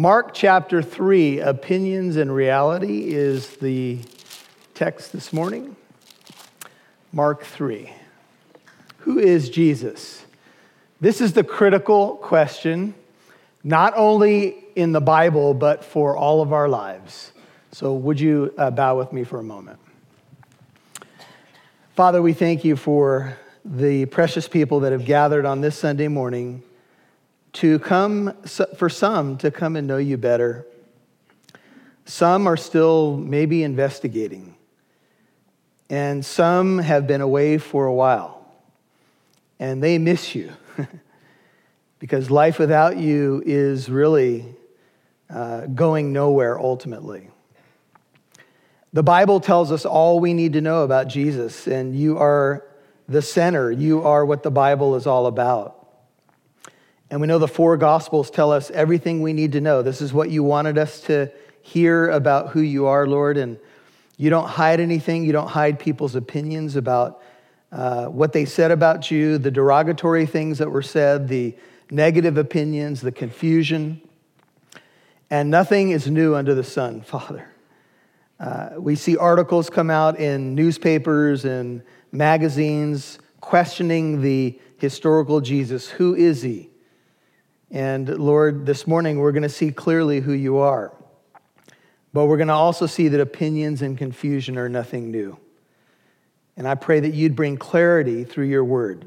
Mark chapter 3, Opinions and Reality, is the text this morning. Mark 3. Who is Jesus? This is the critical question, not only in the Bible, but for all of our lives. So, would you uh, bow with me for a moment? Father, we thank you for the precious people that have gathered on this Sunday morning to come, for some, to come and know you better. Some are still maybe investigating, and some have been away for a while, and they miss you because life without you is really uh, going nowhere ultimately. The Bible tells us all we need to know about Jesus, and you are the center. You are what the Bible is all about. And we know the four Gospels tell us everything we need to know. This is what you wanted us to hear about who you are, Lord. And you don't hide anything, you don't hide people's opinions about uh, what they said about you, the derogatory things that were said, the negative opinions, the confusion. And nothing is new under the sun, Father. Uh, we see articles come out in newspapers and magazines questioning the historical Jesus. Who is he? And Lord, this morning we're going to see clearly who you are. But we're going to also see that opinions and confusion are nothing new. And I pray that you'd bring clarity through your word.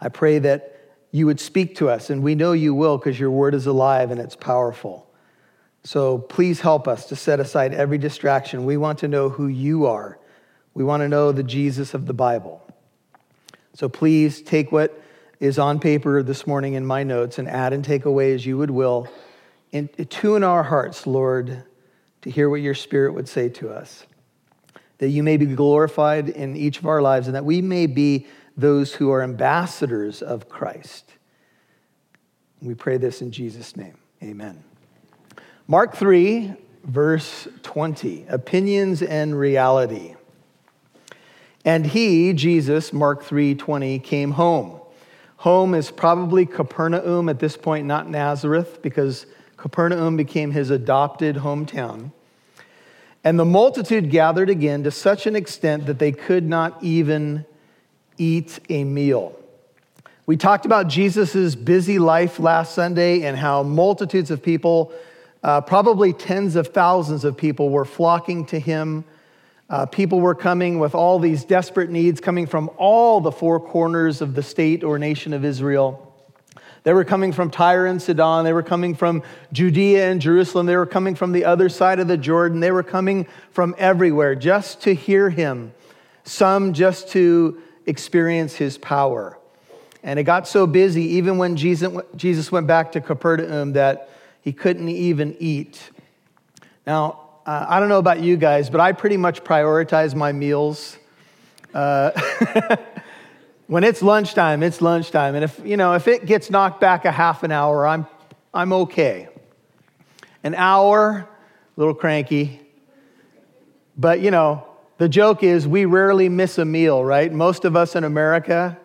I pray that you would speak to us, and we know you will because your word is alive and it's powerful. So please help us to set aside every distraction. We want to know who you are. We want to know the Jesus of the Bible. So please take what is on paper this morning in my notes and add and take away as you would will. And tune our hearts, Lord, to hear what your Spirit would say to us. That you may be glorified in each of our lives and that we may be those who are ambassadors of Christ. We pray this in Jesus' name. Amen. Mark 3, verse 20 opinions and reality. And he, Jesus, Mark 3 20, came home Home is probably Capernaum at this point, not Nazareth, because Capernaum became his adopted hometown. And the multitude gathered again to such an extent that they could not even eat a meal. We talked about Jesus' busy life last Sunday and how multitudes of people, uh, probably tens of thousands of people, were flocking to him uh, people were coming with all these desperate needs coming from all the four corners of the state or nation of Israel. They were coming from Tyre and Sidon. They were coming from Judea and Jerusalem. They were coming from the other side of the Jordan. They were coming from everywhere just to hear him, some just to experience his power. And it got so busy, even when Jesus went back to Capernaum, that he couldn't even eat. Now, uh, I don't know about you guys, but I pretty much prioritize my meals. Uh, when it's lunchtime, it's lunchtime. And if, you know, if it gets knocked back a half an hour, I'm, I'm okay. An hour, a little cranky. But, you know, the joke is we rarely miss a meal, right? Most of us in America,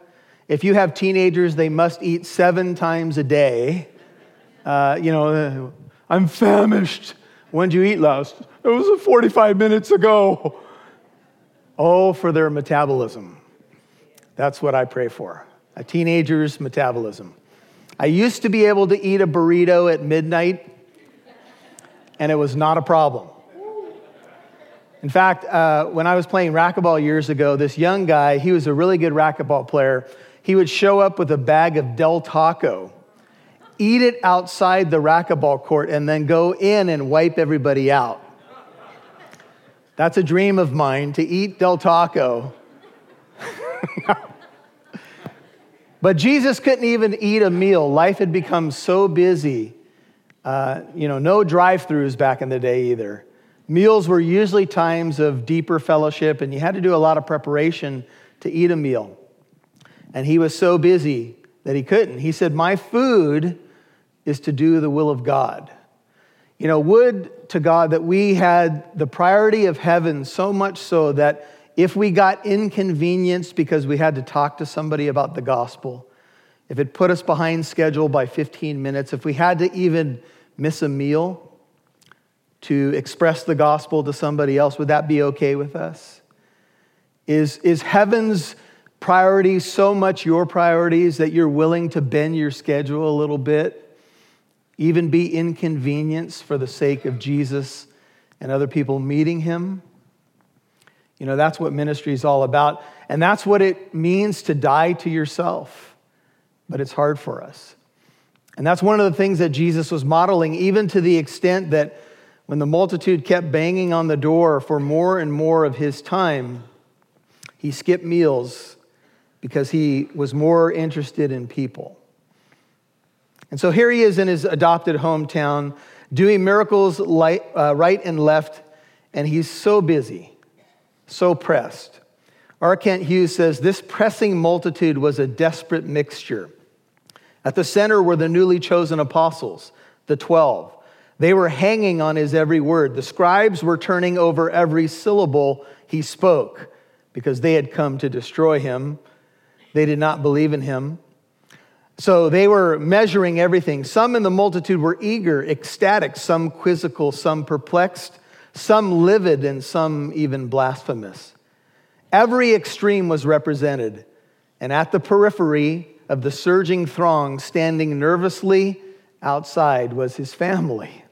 if you have teenagers, they must eat seven times a day. Uh, you know, I'm famished. When did you eat last? It was 45 minutes ago. Oh, for their metabolism. That's what I pray for. A teenager's metabolism. I used to be able to eat a burrito at midnight, and it was not a problem. In fact, uh, when I was playing racquetball years ago, this young guy, he was a really good racquetball player. He would show up with a bag of Del Taco eat it outside the racquetball court, and then go in and wipe everybody out. That's a dream of mine to eat Del Taco. but Jesus couldn't even eat a meal. Life had become so busy. Uh, you know, no drive throughs back in the day either. Meals were usually times of deeper fellowship, and you had to do a lot of preparation to eat a meal. And he was so busy that he couldn't. He said, My food is to do the will of God. You know, would to God that we had the priority of heaven so much so that if we got inconvenienced because we had to talk to somebody about the gospel, if it put us behind schedule by 15 minutes, if we had to even miss a meal to express the gospel to somebody else? Would that be okay with us? Is, is heaven's priorities so much your priorities that you're willing to bend your schedule a little bit, even be inconvenienced for the sake of Jesus and other people meeting him? You know, that's what ministry is all about. And that's what it means to die to yourself. But it's hard for us. And that's one of the things that Jesus was modeling, even to the extent that when the multitude kept banging on the door for more and more of his time, he skipped meals because he was more interested in people. And so here he is in his adopted hometown doing miracles uh, right and left, and he's so busy, so pressed. R. Kent Hughes says this pressing multitude was a desperate mixture. At the center were the newly chosen apostles, the 12. They were hanging on his every word. The scribes were turning over every syllable he spoke because they had come to destroy him. They did not believe in him. So they were measuring everything. Some in the multitude were eager, ecstatic, some quizzical, some perplexed, some livid, and some even blasphemous. Every extreme was represented, and at the periphery of the surging throng, standing nervously outside, was his family.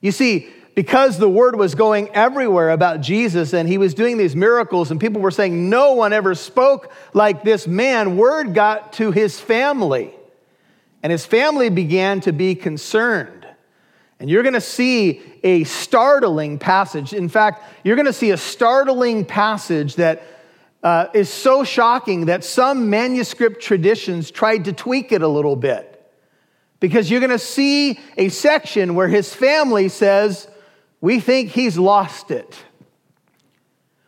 You see, because the word was going everywhere about Jesus and he was doing these miracles, and people were saying, No one ever spoke like this man, word got to his family. And his family began to be concerned. And you're going to see a startling passage. In fact, you're going to see a startling passage that uh, is so shocking that some manuscript traditions tried to tweak it a little bit. Because you're going to see a section where his family says, we think he's lost it.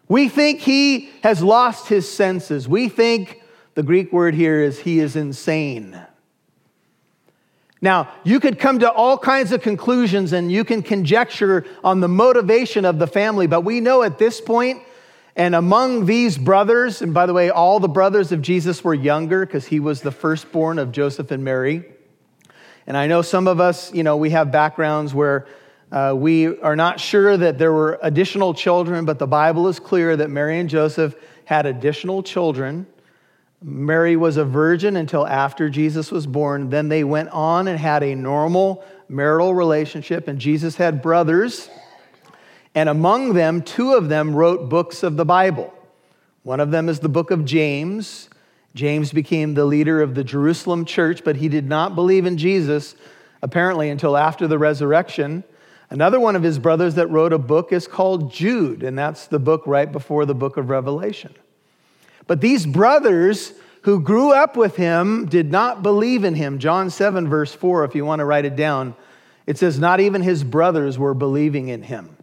We think he has lost his senses. We think the Greek word here is he is insane. Now, you could come to all kinds of conclusions and you can conjecture on the motivation of the family, but we know at this point, and among these brothers, and by the way, all the brothers of Jesus were younger because he was the firstborn of Joseph and Mary. And I know some of us, you know, we have backgrounds where uh, we are not sure that there were additional children, but the Bible is clear that Mary and Joseph had additional children. Mary was a virgin until after Jesus was born. Then they went on and had a normal marital relationship, and Jesus had brothers. And among them, two of them wrote books of the Bible. One of them is the book of James. James became the leader of the Jerusalem church, but he did not believe in Jesus apparently until after the resurrection. Another one of his brothers that wrote a book is called Jude, and that's the book right before the book of Revelation. But these brothers who grew up with him did not believe in him. John 7, verse 4, if you want to write it down, it says, Not even his brothers were believing in him.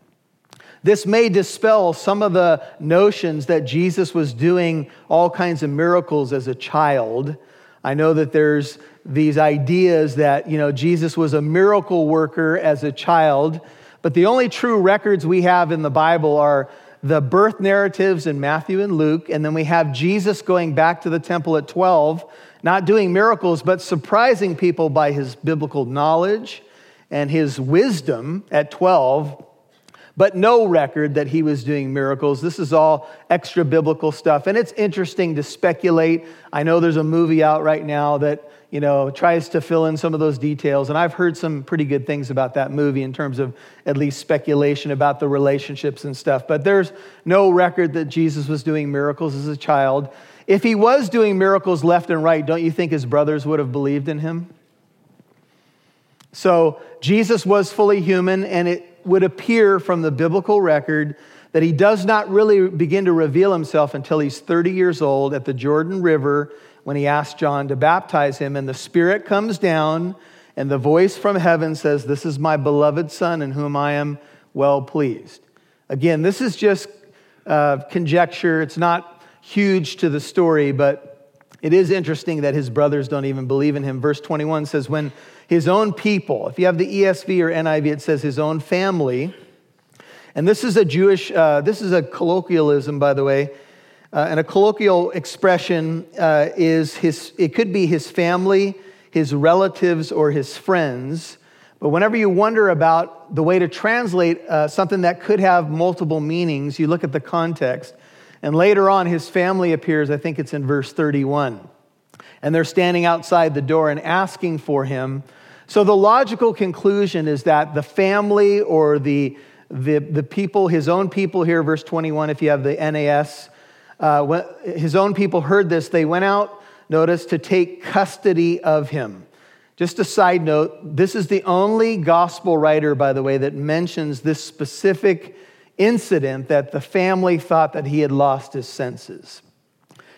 This may dispel some of the notions that Jesus was doing all kinds of miracles as a child. I know that there's these ideas that, you know, Jesus was a miracle worker as a child, but the only true records we have in the Bible are the birth narratives in Matthew and Luke, and then we have Jesus going back to the temple at 12, not doing miracles, but surprising people by his biblical knowledge and his wisdom at 12 but no record that he was doing miracles. This is all extra biblical stuff. And it's interesting to speculate. I know there's a movie out right now that, you know, tries to fill in some of those details. And I've heard some pretty good things about that movie in terms of at least speculation about the relationships and stuff. But there's no record that Jesus was doing miracles as a child. If he was doing miracles left and right, don't you think his brothers would have believed in him? So Jesus was fully human, and it would appear from the biblical record that he does not really begin to reveal himself until he's 30 years old at the Jordan River when he asks John to baptize him. And the Spirit comes down, and the voice from heaven says, This is my beloved Son in whom I am well pleased. Again, this is just uh, conjecture. It's not huge to the story, but it is interesting that his brothers don't even believe in him. Verse 21 says, When his own people. If you have the ESV or NIV, it says his own family. And this is a Jewish, uh, this is a colloquialism, by the way. Uh, and a colloquial expression uh, is his, it could be his family, his relatives, or his friends. But whenever you wonder about the way to translate uh, something that could have multiple meanings, you look at the context. And later on, his family appears, I think it's in verse 31. And they're standing outside the door and asking for him. So the logical conclusion is that the family or the, the, the people, his own people here, verse 21, if you have the NAS, uh, his own people heard this. They went out, notice, to take custody of him. Just a side note this is the only gospel writer, by the way, that mentions this specific incident that the family thought that he had lost his senses.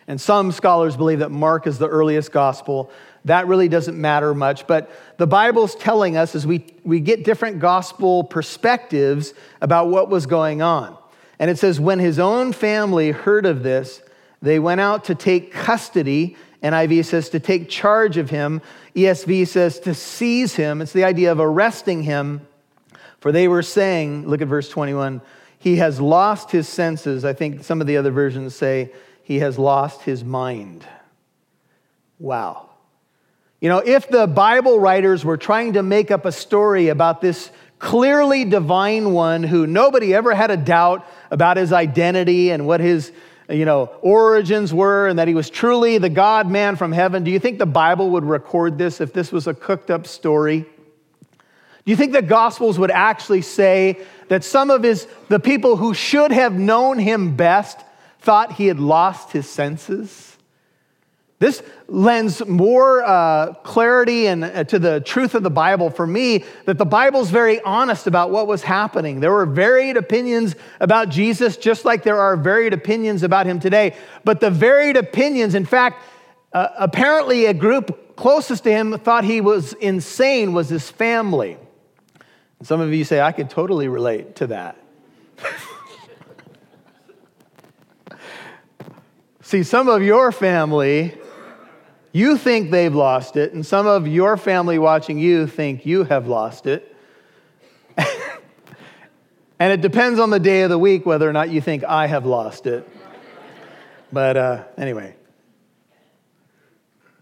And some scholars believe that Mark is the earliest gospel. That really doesn't matter much, but the Bible's telling us as we, we get different gospel perspectives about what was going on. And it says, when his own family heard of this, they went out to take custody. NIV says to take charge of him. ESV says to seize him. It's the idea of arresting him. For they were saying, look at verse 21, he has lost his senses. I think some of the other versions say he has lost his mind. Wow. You know, if the Bible writers were trying to make up a story about this clearly divine one who nobody ever had a doubt about his identity and what his you know origins were and that he was truly the god man from heaven do you think the bible would record this if this was a cooked up story? Do you think the gospels would actually say that some of his the people who should have known him best thought he had lost his senses this lends more uh, clarity and uh, to the truth of the Bible for me that the Bible's very honest about what was happening. There were varied opinions about Jesus, just like there are varied opinions about him today. But the varied opinions, in fact, uh, apparently a group closest to him thought he was insane was his family. some of you say, I can totally relate to that. See, some of your family you think they've lost it, and some of your family watching you think you have lost it. and it depends on the day of the week whether or not you think I have lost it. But uh, anyway,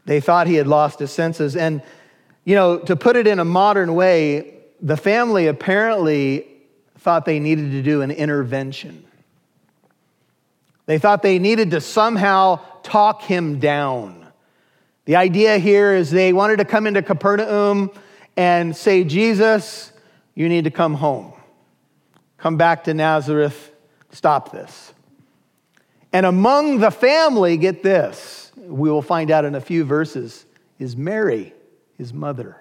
they thought he had lost his senses. And, you know, to put it in a modern way, the family apparently thought they needed to do an intervention. They thought they needed to somehow talk him down. The idea here is they wanted to come into Capernaum and say, Jesus, you need to come home. Come back to Nazareth. Stop this. And among the family, get this, we will find out in a few verses, is Mary, his mother.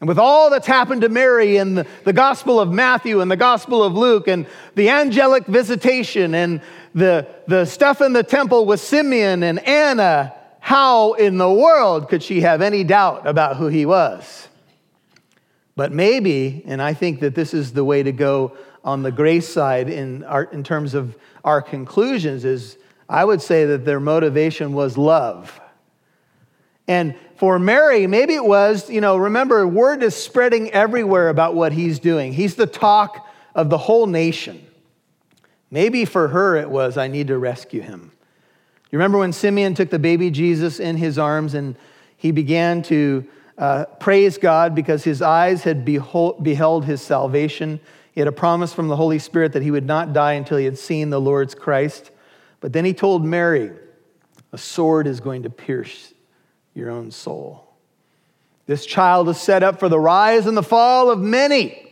And with all that's happened to Mary in the, the, Gospel of Matthew and the Gospel of Luke and the angelic visitation and the, the stuff in the temple with Simeon and Anna how in the world could she have any doubt about who he was? But maybe, and I think that this is the way to go on the grace side in, our, in terms of our conclusions, is I would say that their motivation was love. And for Mary, maybe it was, you know, remember, word is spreading everywhere about what he's doing. He's the talk of the whole nation. Maybe for her it was, I need to rescue him. You remember when Simeon took the baby Jesus in his arms and he began to uh, praise God because his eyes had behold, beheld his salvation. He had a promise from the Holy Spirit that he would not die until he had seen the Lord's Christ. But then he told Mary, A sword is going to pierce your own soul. This child is set up for the rise and the fall of many.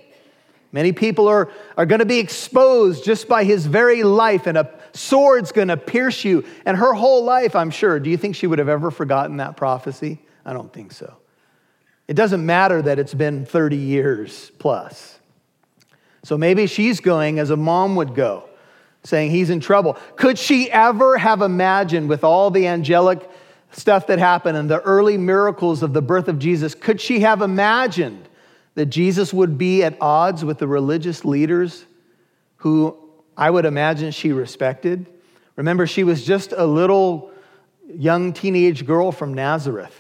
Many people are, are going to be exposed just by his very life, and a sword's going to pierce you. And her whole life, I'm sure. Do you think she would have ever forgotten that prophecy? I don't think so. It doesn't matter that it's been 30 years plus. So maybe she's going as a mom would go, saying he's in trouble. Could she ever have imagined, with all the angelic stuff that happened and the early miracles of the birth of Jesus, could she have imagined? that Jesus would be at odds with the religious leaders who I would imagine she respected. Remember, she was just a little young teenage girl from Nazareth.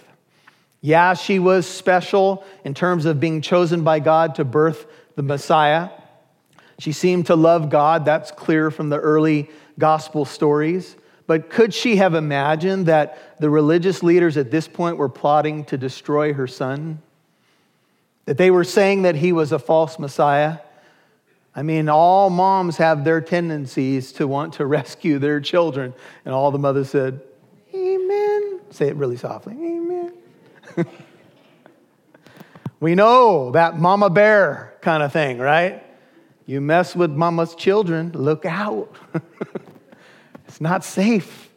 Yeah, she was special in terms of being chosen by God to birth the Messiah. She seemed to love God. That's clear from the early gospel stories. But could she have imagined that the religious leaders at this point were plotting to destroy her son? that they were saying that he was a false Messiah. I mean, all moms have their tendencies to want to rescue their children. And all the mothers said, Amen. Say it really softly, Amen. we know that mama bear kind of thing, right? You mess with mama's children, look out. it's not safe.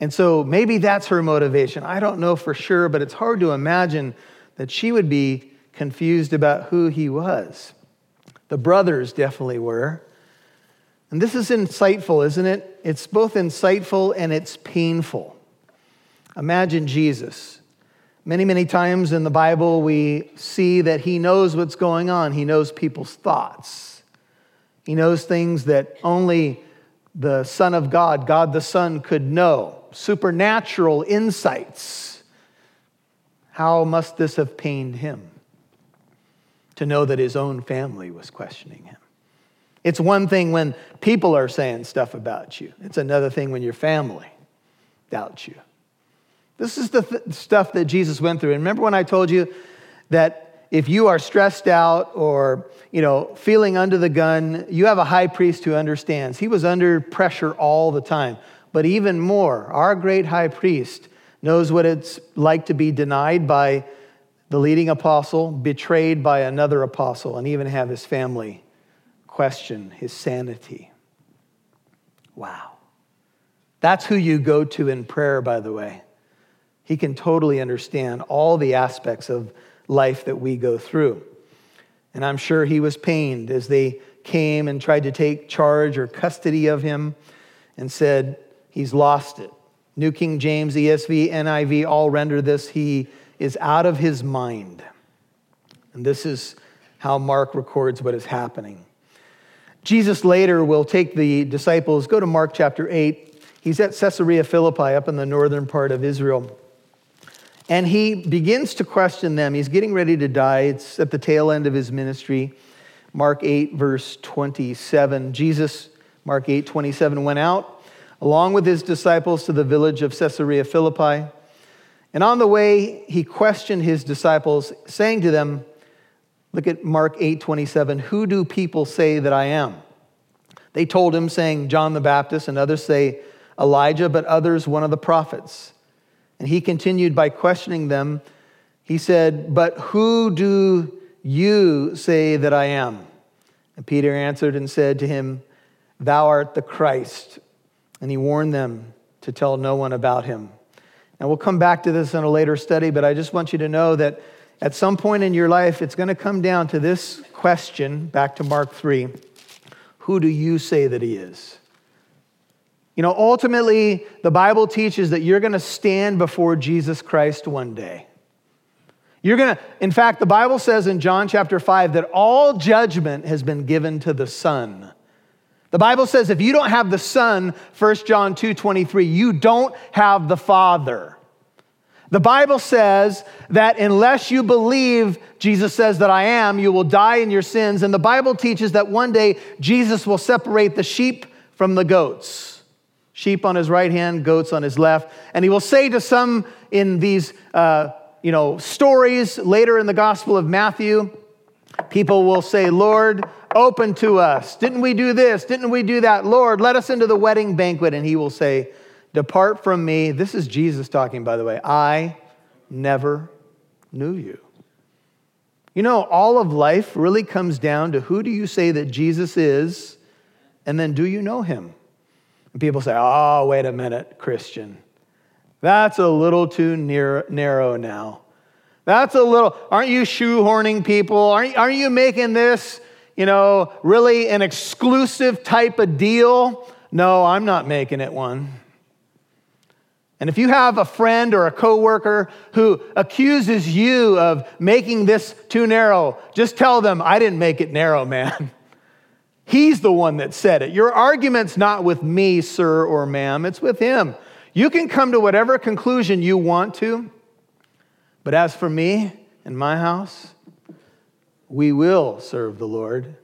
And so maybe that's her motivation. I don't know for sure, but it's hard to imagine that she would be confused about who he was. The brothers definitely were. And this is insightful, isn't it? It's both insightful and it's painful. Imagine Jesus. Many, many times in the Bible, we see that he knows what's going on. He knows people's thoughts. He knows things that only the Son of God, God the Son, could know supernatural insights. How must this have pained him to know that his own family was questioning him? It's one thing when people are saying stuff about you, it's another thing when your family doubts you. This is the th- stuff that Jesus went through. And remember when I told you that if you are stressed out or you know feeling under the gun, you have a high priest who understands. He was under pressure all the time. But even more, our great high priest knows what it's like to be denied by the leading apostle, betrayed by another apostle, and even have his family question his sanity. Wow. That's who you go to in prayer, by the way. He can totally understand all the aspects of life that we go through. And I'm sure he was pained as they came and tried to take charge or custody of him and said, He's lost it. New King James, ESV, NIV all render this He is out of his mind. And this is how Mark records what is happening. Jesus later will take the disciples, go to Mark chapter 8. He's at Caesarea Philippi up in the northern part of Israel. And he begins to question them. He's getting ready to die. It's at the tail end of his ministry. Mark 8, verse 27. Jesus, Mark 8, 27, went out along with his disciples to the village of Caesarea Philippi. And on the way, he questioned his disciples, saying to them, Look at Mark 8, 27, who do people say that I am? They told him, saying, John the Baptist, and others say Elijah, but others one of the prophets. And he continued by questioning them. He said, But who do you say that I am? And Peter answered and said to him, Thou art the Christ. And he warned them to tell no one about him. And we'll come back to this in a later study, but I just want you to know that at some point in your life, it's going to come down to this question, back to Mark 3 Who do you say that he is? You know, ultimately, the Bible teaches that you're going to stand before Jesus Christ one day. You're going to, in fact, the Bible says in John chapter 5 that all judgment has been given to the Son. The Bible says if you don't have the Son, 1 John 2 23, you don't have the Father. The Bible says that unless you believe Jesus says that I am, you will die in your sins. And the Bible teaches that one day Jesus will separate the sheep from the goats sheep on his right hand, goats on his left. And he will say to some in these, uh, you know, stories later in the Gospel of Matthew, people will say, Lord, open to us. Didn't we do this? Didn't we do that? Lord, let us into the wedding banquet. And he will say, Depart from me. This is Jesus talking, by the way. I never knew you. You know, all of life really comes down to who do you say that Jesus is, and then do you know him? And people say, oh, wait a minute, Christian. That's a little too near, narrow now. That's a little, aren't you shoehorning people? Aren't, aren't you making this, you know, really an exclusive type of deal? No, I'm not making it one. And if you have a friend or a coworker who accuses you of making this too narrow, just tell them, I didn't make it narrow, man. He's the one that said it. Your argument's not with me, sir or ma'am, it's with him. You can come to whatever conclusion you want to, but as for me and my house, we will serve the Lord.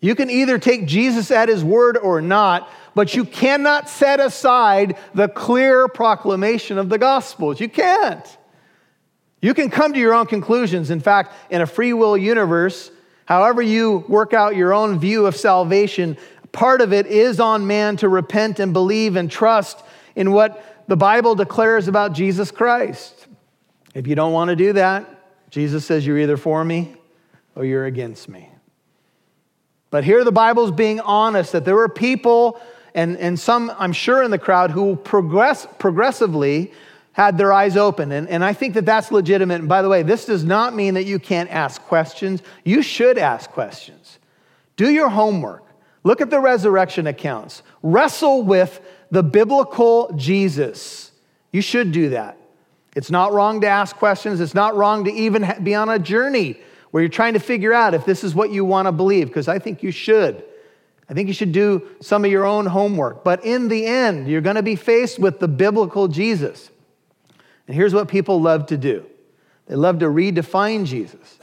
You can either take Jesus at his word or not, but you cannot set aside the clear proclamation of the gospels. You can't. You can come to your own conclusions. In fact, in a free will universe, however you work out your own view of salvation, part of it is on man to repent and believe and trust in what the Bible declares about Jesus Christ. If you don't want to do that, Jesus says you're either for me or you're against me. But here the Bible's being honest that there were people, and, and some, I'm sure, in the crowd who progress, progressively had their eyes open. And, and I think that that's legitimate. And by the way, this does not mean that you can't ask questions. You should ask questions. Do your homework. Look at the resurrection accounts. Wrestle with the biblical Jesus. You should do that. It's not wrong to ask questions. It's not wrong to even be on a journey where you're trying to figure out if this is what you want to believe, because I think you should. I think you should do some of your own homework. But in the end, you're going to be faced with the biblical Jesus. And here's what people love to do they love to redefine Jesus.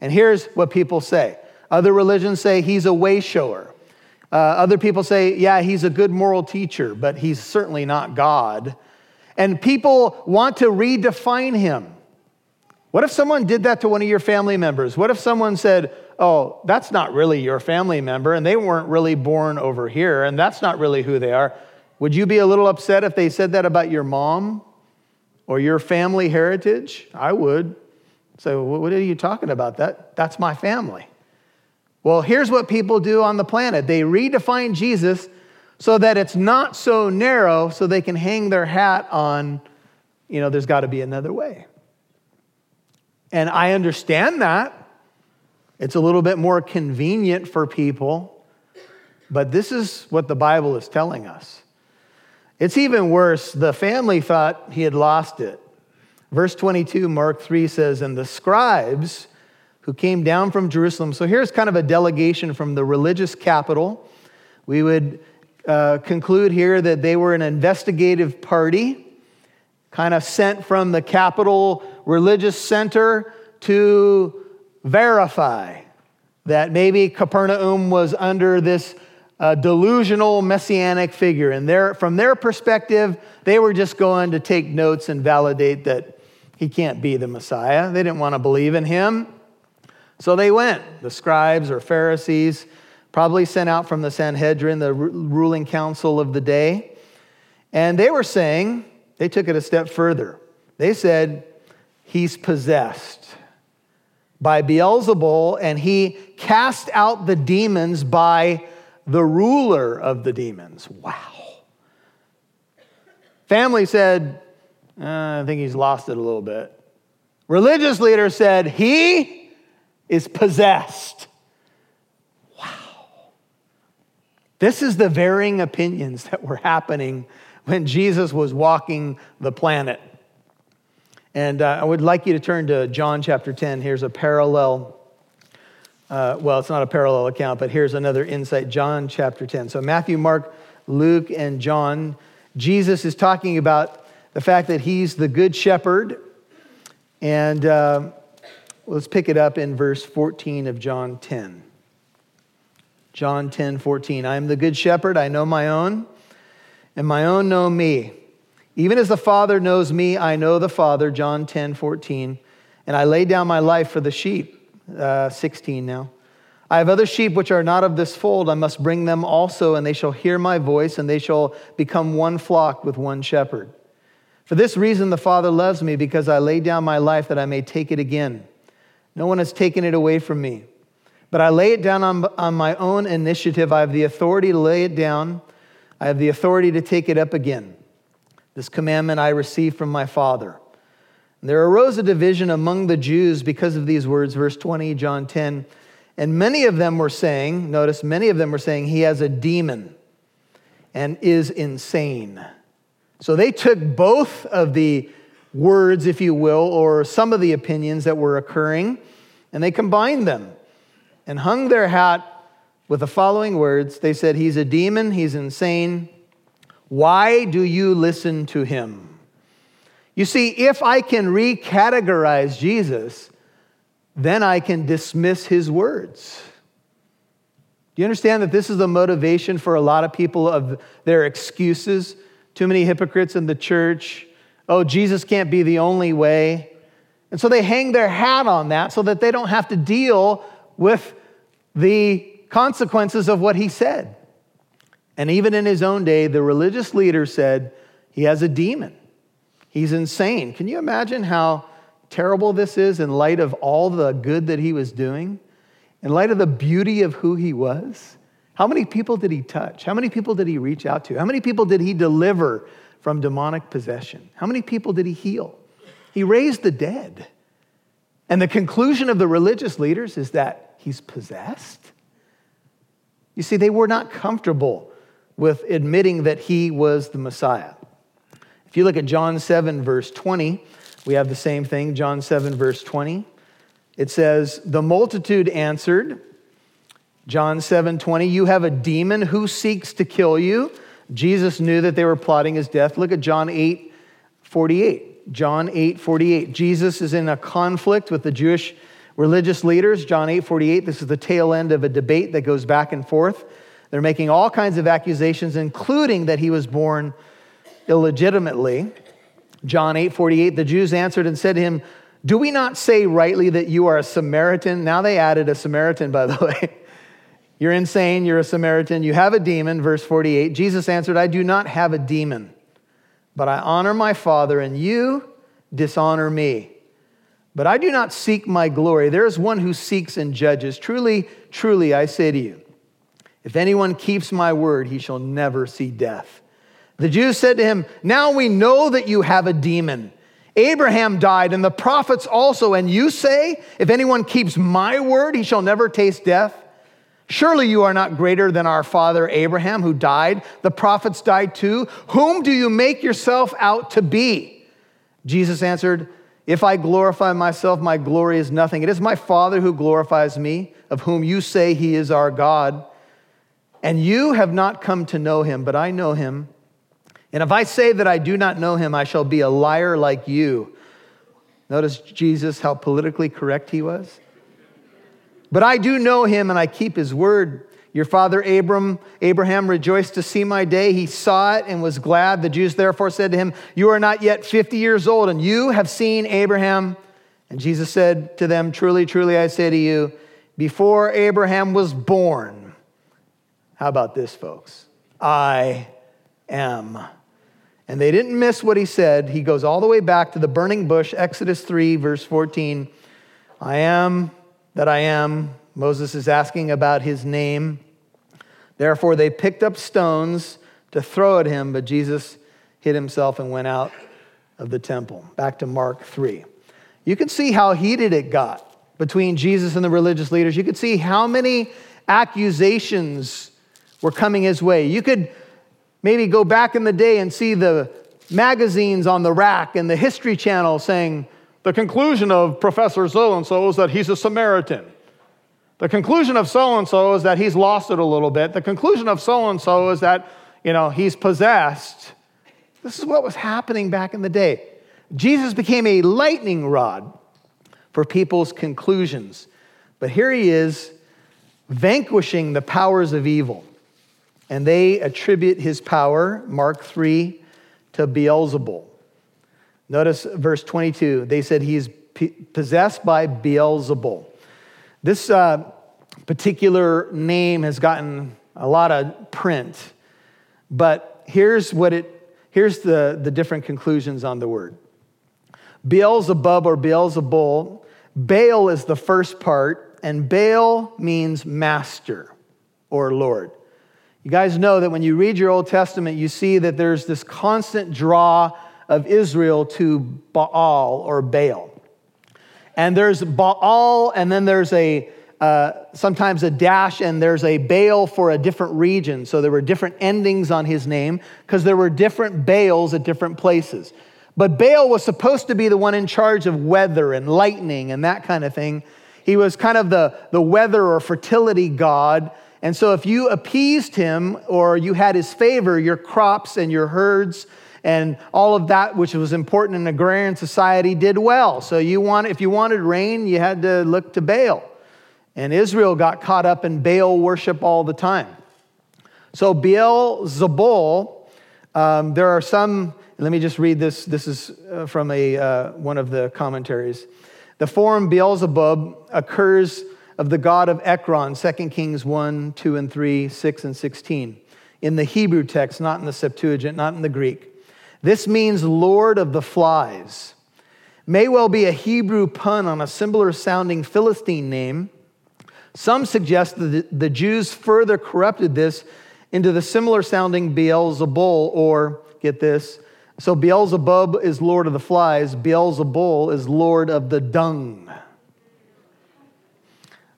And here's what people say other religions say he's a way shower. Uh, other people say, yeah, he's a good moral teacher, but he's certainly not God. And people want to redefine him. What if someone did that to one of your family members? What if someone said, Oh, that's not really your family member, and they weren't really born over here, and that's not really who they are? Would you be a little upset if they said that about your mom or your family heritage? I would. So, what are you talking about? That, that's my family. Well, here's what people do on the planet they redefine Jesus so that it's not so narrow so they can hang their hat on, you know, there's got to be another way. And I understand that. It's a little bit more convenient for people, but this is what the Bible is telling us. It's even worse. The family thought he had lost it. Verse 22, Mark 3 says, And the scribes who came down from Jerusalem. So here's kind of a delegation from the religious capital. We would uh, conclude here that they were an investigative party kind of sent from the capital religious center to verify that maybe Capernaum was under this uh, delusional messianic figure. And their, from their perspective, they were just going to take notes and validate that he can't be the Messiah. They didn't want to believe in him. So they went, the scribes or Pharisees, probably sent out from the Sanhedrin, the ruling council of the day. And they were saying, they took it a step further. They said, He's possessed by Beelzebul, and he cast out the demons by the ruler of the demons. Wow. Family said, uh, I think he's lost it a little bit. Religious leader said, He is possessed. Wow. This is the varying opinions that were happening when Jesus was walking the planet. And uh, I would like you to turn to John chapter 10. Here's a parallel. Uh, well, it's not a parallel account, but here's another insight John chapter 10. So, Matthew, Mark, Luke, and John, Jesus is talking about the fact that he's the good shepherd. And uh, let's pick it up in verse 14 of John 10. John 10 14. I am the good shepherd, I know my own and my own know me. Even as the Father knows me, I know the Father, John 10, 14. And I lay down my life for the sheep, uh, 16 now. I have other sheep which are not of this fold. I must bring them also, and they shall hear my voice, and they shall become one flock with one shepherd. For this reason, the Father loves me, because I lay down my life that I may take it again. No one has taken it away from me, but I lay it down on, on my own initiative. I have the authority to lay it down I have the authority to take it up again. This commandment I received from my Father. And there arose a division among the Jews because of these words, verse 20, John 10. And many of them were saying, notice, many of them were saying, he has a demon and is insane. So they took both of the words, if you will, or some of the opinions that were occurring, and they combined them and hung their hat with the following words They said, He's a demon, he's insane. Why do you listen to him? You see, if I can recategorize Jesus, then I can dismiss his words. Do you understand that this is the motivation for a lot of people of their excuses? Too many hypocrites in the church. Oh, Jesus can't be the only way. And so they hang their hat on that so that they don't have to deal with the consequences of what he said. And even in his own day, the religious leader said he has a demon. He's insane. Can you imagine how terrible this is in light of all the good that he was doing? In light of the beauty of who he was? How many people did he touch? How many people did he reach out to? How many people did he deliver from demonic possession? How many people did he heal? He raised the dead. And the conclusion of the religious leaders is that he's possessed. You see, they were not comfortable with admitting that he was the Messiah. If you look at John 7, verse 20, we have the same thing. John 7, verse 20. It says, The multitude answered, John 7, 20, you have a demon who seeks to kill you. Jesus knew that they were plotting his death. Look at John 8, 48. John 8, 48. Jesus is in a conflict with the Jewish religious leaders. John 8, 48. This is the tail end of a debate that goes back and forth. They're making all kinds of accusations, including that he was born illegitimately. John 8, 48. The Jews answered and said to him, Do we not say rightly that you are a Samaritan? Now they added a Samaritan, by the way. You're insane. You're a Samaritan. You have a demon. Verse 48. Jesus answered, I do not have a demon, but I honor my Father, and you dishonor me. But I do not seek my glory. There is one who seeks and judges. Truly, truly, I say to you, if anyone keeps my word, he shall never see death. The Jews said to him, Now we know that you have a demon. Abraham died, and the prophets also, and you say, If anyone keeps my word, he shall never taste death. Surely you are not greater than our father Abraham, who died. The prophets died too. Whom do you make yourself out to be? Jesus answered, If I glorify myself, my glory is nothing. It is my Father who glorifies me, of whom you say he is our God. And you have not come to know him, but I know him. And if I say that I do not know him, I shall be a liar like you. Notice Jesus, how politically correct he was. But I do know him and I keep his word. Your father Abram, Abraham rejoiced to see my day. He saw it and was glad. The Jews therefore said to him, You are not yet 50 years old, and you have seen Abraham. And Jesus said to them, Truly, truly, I say to you, before Abraham was born, how about this, folks? I am. And they didn't miss what he said. He goes all the way back to the burning bush, Exodus 3, verse 14. I am that I am. Moses is asking about his name. Therefore, they picked up stones to throw at him, but Jesus hid himself and went out of the temple. Back to Mark 3. You can see how heated it got between Jesus and the religious leaders. You can see how many accusations were coming his way. You could maybe go back in the day and see the magazines on the rack and the History Channel saying, the conclusion of Professor so and so is that he's a Samaritan. The conclusion of so and so is that he's lost it a little bit. The conclusion of so and so is that, you know, he's possessed. This is what was happening back in the day. Jesus became a lightning rod for people's conclusions. But here he is vanquishing the powers of evil. And they attribute his power, Mark 3, to Beelzebul. Notice verse 22. They said he he's possessed by Beelzebul. This uh, particular name has gotten a lot of print, but here's what it here's the, the different conclusions on the word. Beelzebub or Beelzebul, Baal is the first part, and Baal means master or Lord. You guys know that when you read your Old Testament, you see that there's this constant draw of Israel to Baal or Baal. And there's Baal, and then there's a uh, sometimes a dash, and there's a Baal for a different region. So there were different endings on his name because there were different Baals at different places. But Baal was supposed to be the one in charge of weather and lightning and that kind of thing. He was kind of the, the weather or fertility god. And so if you appeased him or you had his favor, your crops and your herds and all of that which was important in agrarian society did well. So you want, if you wanted rain, you had to look to Baal. And Israel got caught up in Baal worship all the time. So Baal Zebul, um, there are some Let me just read this. This is uh, from a, uh, one of the commentaries. The form Beelzebub occurs of the god of Ekron, 2 Kings 1, 2 and 3, 6 and 16. In the Hebrew text, not in the Septuagint, not in the Greek. This means Lord of the flies. May well be a Hebrew pun on a similar sounding Philistine name. Some suggest that the Jews further corrupted this into the similar sounding Beelzebul, or get this. So Beelzebub is Lord of the flies, Beelzebul is Lord of the dung.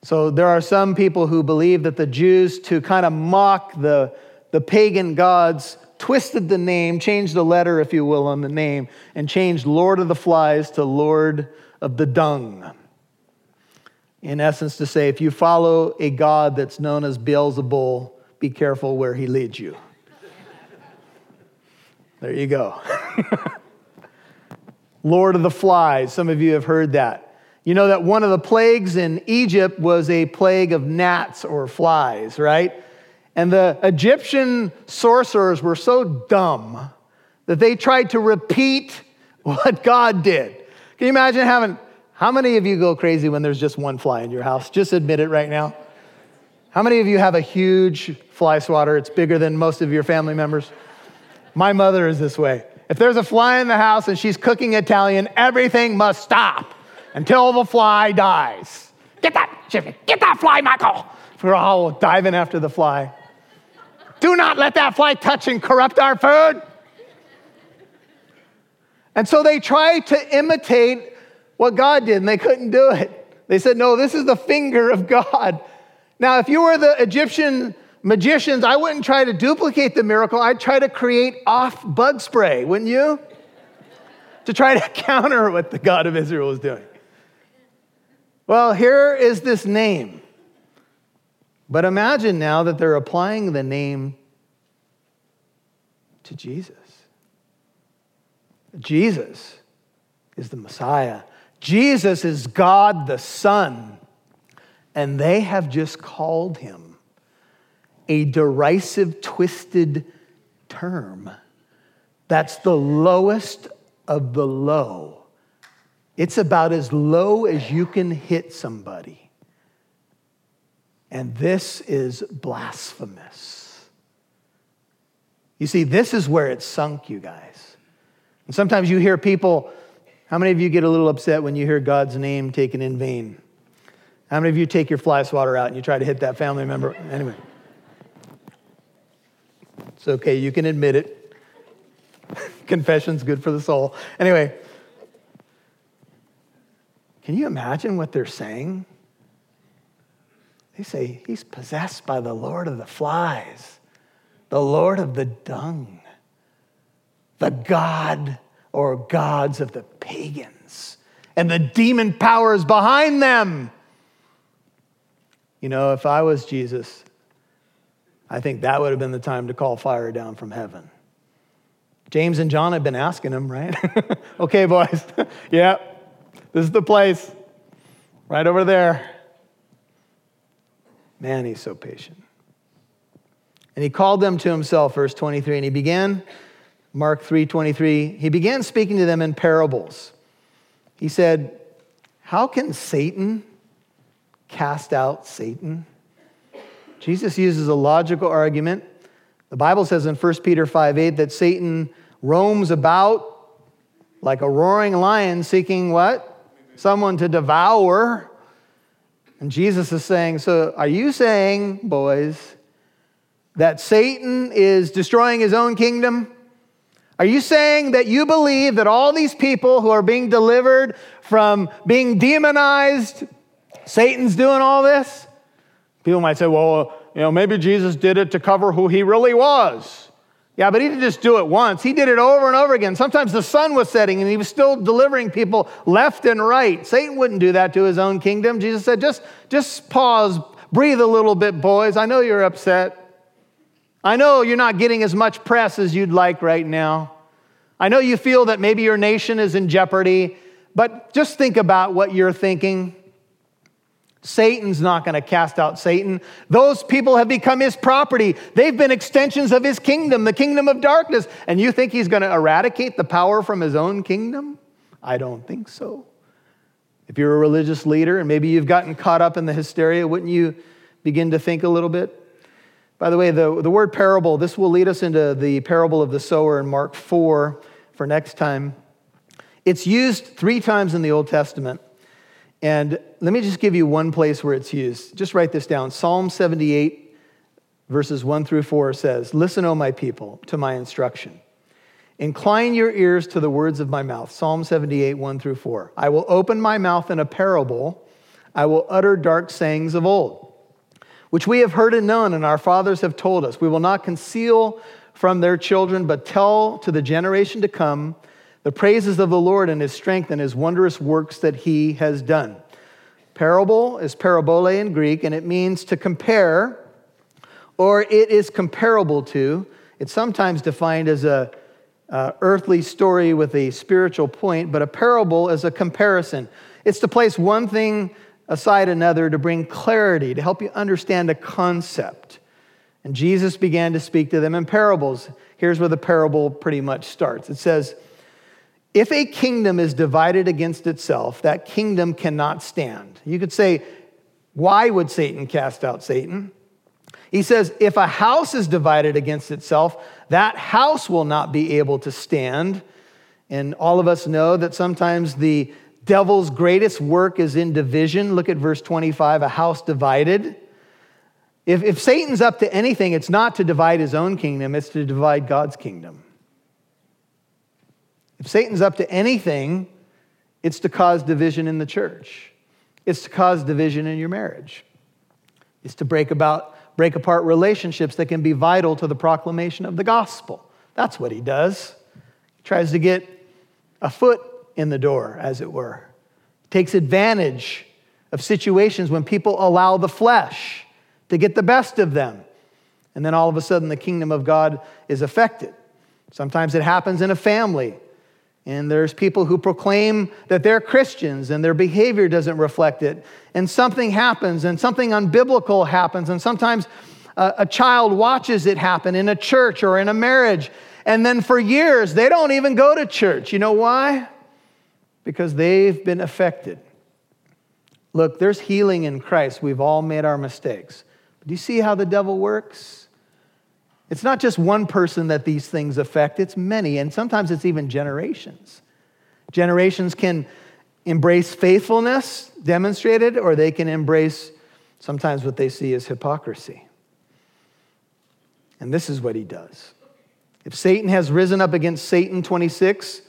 So there are some people who believe that the Jews, to kind of mock the, the pagan gods, twisted the name, changed the letter, if you will, on the name, and changed Lord of the Flies to Lord of the Dung. In essence, to say, if you follow a god that's known as Beelzebul, be careful where he leads you. There you go. Lord of the Flies, some of you have heard that. You know that one of the plagues in Egypt was a plague of gnats or flies, right? And the Egyptian sorcerers were so dumb that they tried to repeat what God did. Can you imagine having, how many of you go crazy when there's just one fly in your house? Just admit it right now. How many of you have a huge fly swatter? It's bigger than most of your family members. My mother is this way. If there's a fly in the house and she's cooking Italian, everything must stop until the fly dies. Get that, Jiffy, get that fly, Michael. We're all diving after the fly. Do not let that fly touch and corrupt our food. And so they tried to imitate what God did, and they couldn't do it. They said, No, this is the finger of God. Now, if you were the Egyptian magicians, I wouldn't try to duplicate the miracle. I'd try to create off bug spray, wouldn't you? to try to counter what the God of Israel was doing. Well, here is this name. But imagine now that they're applying the name to Jesus. Jesus is the Messiah. Jesus is God the Son. And they have just called him a derisive, twisted term. That's the lowest of the low. It's about as low as you can hit somebody. And this is blasphemous. You see, this is where it sunk, you guys. And sometimes you hear people, how many of you get a little upset when you hear God's name taken in vain? How many of you take your fly swatter out and you try to hit that family member? Anyway, it's okay, you can admit it. Confession's good for the soul. Anyway, can you imagine what they're saying? They say, He's possessed by the Lord of the flies, the Lord of the dung, the God or gods of the pagans, and the demon powers behind them. You know, if I was Jesus, I think that would have been the time to call fire down from heaven. James and John had been asking him, right? okay, boys. yeah, this is the place, right over there. Man, he's so patient. And he called them to himself, verse 23, and he began, Mark 3 23, he began speaking to them in parables. He said, How can Satan cast out Satan? Jesus uses a logical argument. The Bible says in 1 Peter 5 8 that Satan roams about like a roaring lion seeking what? Someone to devour. And Jesus is saying, So are you saying, boys, that Satan is destroying his own kingdom? Are you saying that you believe that all these people who are being delivered from being demonized, Satan's doing all this? People might say, well, you know, maybe Jesus did it to cover who he really was. Yeah, but he didn't just do it once. He did it over and over again. Sometimes the sun was setting and he was still delivering people left and right. Satan wouldn't do that to his own kingdom. Jesus said, just, just pause, breathe a little bit, boys. I know you're upset. I know you're not getting as much press as you'd like right now. I know you feel that maybe your nation is in jeopardy, but just think about what you're thinking. Satan's not going to cast out Satan. Those people have become his property. They've been extensions of his kingdom, the kingdom of darkness. And you think he's going to eradicate the power from his own kingdom? I don't think so. If you're a religious leader and maybe you've gotten caught up in the hysteria, wouldn't you begin to think a little bit? By the way, the, the word parable, this will lead us into the parable of the sower in Mark 4 for next time. It's used three times in the Old Testament. And let me just give you one place where it's used. Just write this down. Psalm 78, verses 1 through 4 says, Listen, O my people, to my instruction. Incline your ears to the words of my mouth. Psalm 78, 1 through 4. I will open my mouth in a parable. I will utter dark sayings of old, which we have heard and known, and our fathers have told us. We will not conceal from their children, but tell to the generation to come the praises of the Lord and his strength and his wondrous works that he has done. Parable is parabole in Greek, and it means to compare, or it is comparable to. It's sometimes defined as a uh, earthly story with a spiritual point, but a parable is a comparison. It's to place one thing aside another to bring clarity, to help you understand a concept. And Jesus began to speak to them in parables. Here's where the parable pretty much starts. It says, if a kingdom is divided against itself, that kingdom cannot stand. You could say, why would Satan cast out Satan? He says, if a house is divided against itself, that house will not be able to stand. And all of us know that sometimes the devil's greatest work is in division. Look at verse 25 a house divided. If, if Satan's up to anything, it's not to divide his own kingdom, it's to divide God's kingdom. If Satan's up to anything, it's to cause division in the church. It's to cause division in your marriage. It's to break about break apart relationships that can be vital to the proclamation of the gospel. That's what he does. He tries to get a foot in the door, as it were. He takes advantage of situations when people allow the flesh to get the best of them. And then all of a sudden, the kingdom of God is affected. Sometimes it happens in a family. And there's people who proclaim that they're Christians and their behavior doesn't reflect it. And something happens and something unbiblical happens. And sometimes a, a, child watches it happen in a church or in a marriage. And then for years, they don't even go to church. You know why? Because they've been affected. Look, there's healing in Christ. We've all made our mistakes. But do you see how the devil works? It's not just one person that these things affect, it's many, and sometimes it's even generations. Generations can embrace faithfulness demonstrated, or they can embrace sometimes what they see as hypocrisy. And this is what he does. If Satan has risen up against Satan 26,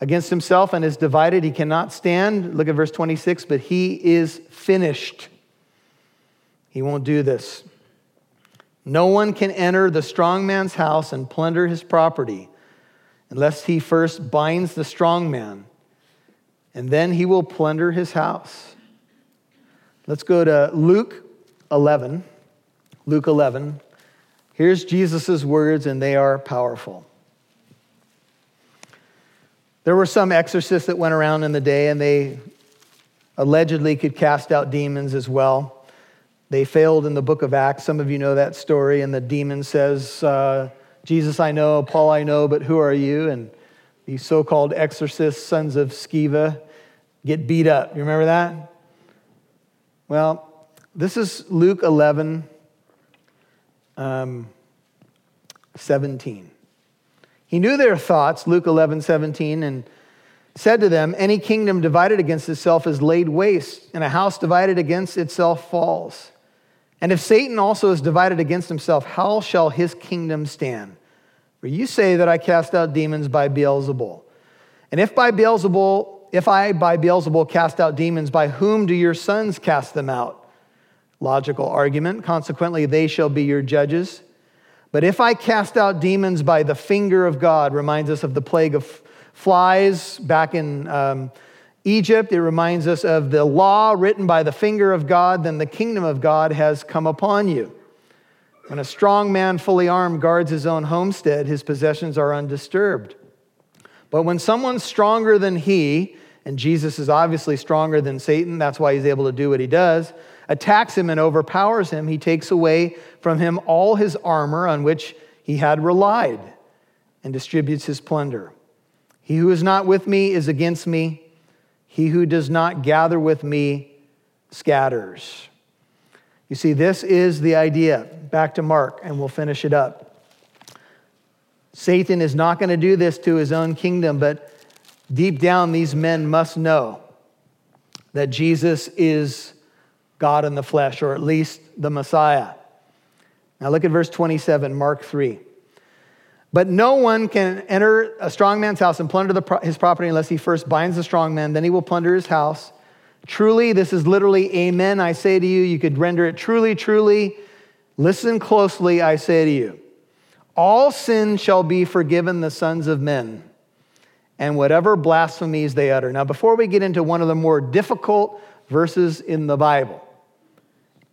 against himself and is divided, he cannot stand. Look at verse 26, but he is finished. He won't do this. No one can enter the strong man's house and plunder his property unless he first binds the strong man, and then he will plunder his house. Let's go to Luke 11. Luke 11. Here's Jesus' words, and they are powerful. There were some exorcists that went around in the day, and they allegedly could cast out demons as well. They failed in the book of Acts. Some of you know that story. And the demon says, uh, Jesus I know, Paul I know, but who are you? And these so called exorcists, sons of Sceva, get beat up. You remember that? Well, this is Luke 11, um, 17. He knew their thoughts, Luke 11, 17, and said to them, Any kingdom divided against itself is laid waste, and a house divided against itself falls. And if Satan also is divided against himself, how shall his kingdom stand? For you say that I cast out demons by Beelzebul. And if by Beelzebul, if I by Beelzebul cast out demons, by whom do your sons cast them out? Logical argument. Consequently, they shall be your judges. But if I cast out demons by the finger of God, reminds us of the plague of flies back in um, Egypt, it reminds us of the law written by the finger of God, then the kingdom of God has come upon you. When a strong man, fully armed, guards his own homestead, his possessions are undisturbed. But when someone stronger than he and Jesus is obviously stronger than Satan, that's why he's able to do what he does, attacks him and overpowers him, he takes away from him all his armor on which he had relied and distributes his plunder. He who is not with me is against me. He who does not gather with me scatters. You see, this is the idea. Back to Mark, and we'll finish it up. Satan is not going to do this to his own kingdom, but deep down, these men must know that Jesus is God in the flesh, or at least the Messiah. Now look at verse 27, Mark 3. But no one can enter a strong man's house and plunder the, his property unless he first binds the strong man, then he will plunder his house. Truly, this is literally amen, I say to you. You could render it truly, truly. Listen closely, I say to you. All sin shall be forgiven the sons of men, and whatever blasphemies they utter. Now, before we get into one of the more difficult verses in the Bible,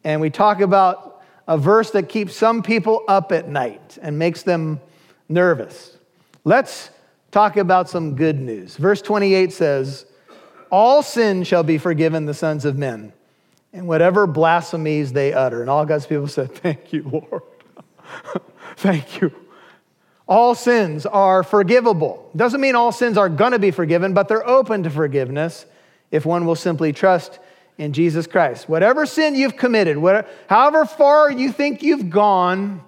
and we talk about a verse that keeps some people up at night and makes them nervous, let's talk about some good news. Verse 28 says, all sin shall be forgiven the sons of men, and whatever blasphemies they utter. And all God's people said, Thank you, Lord. Thank you. All sins are forgivable. Doesn't mean all sins are going to be forgiven, but they're open to forgiveness if one will simply trust in Jesus Christ. Whatever sin you've committed, whatever, however far you think you've gone,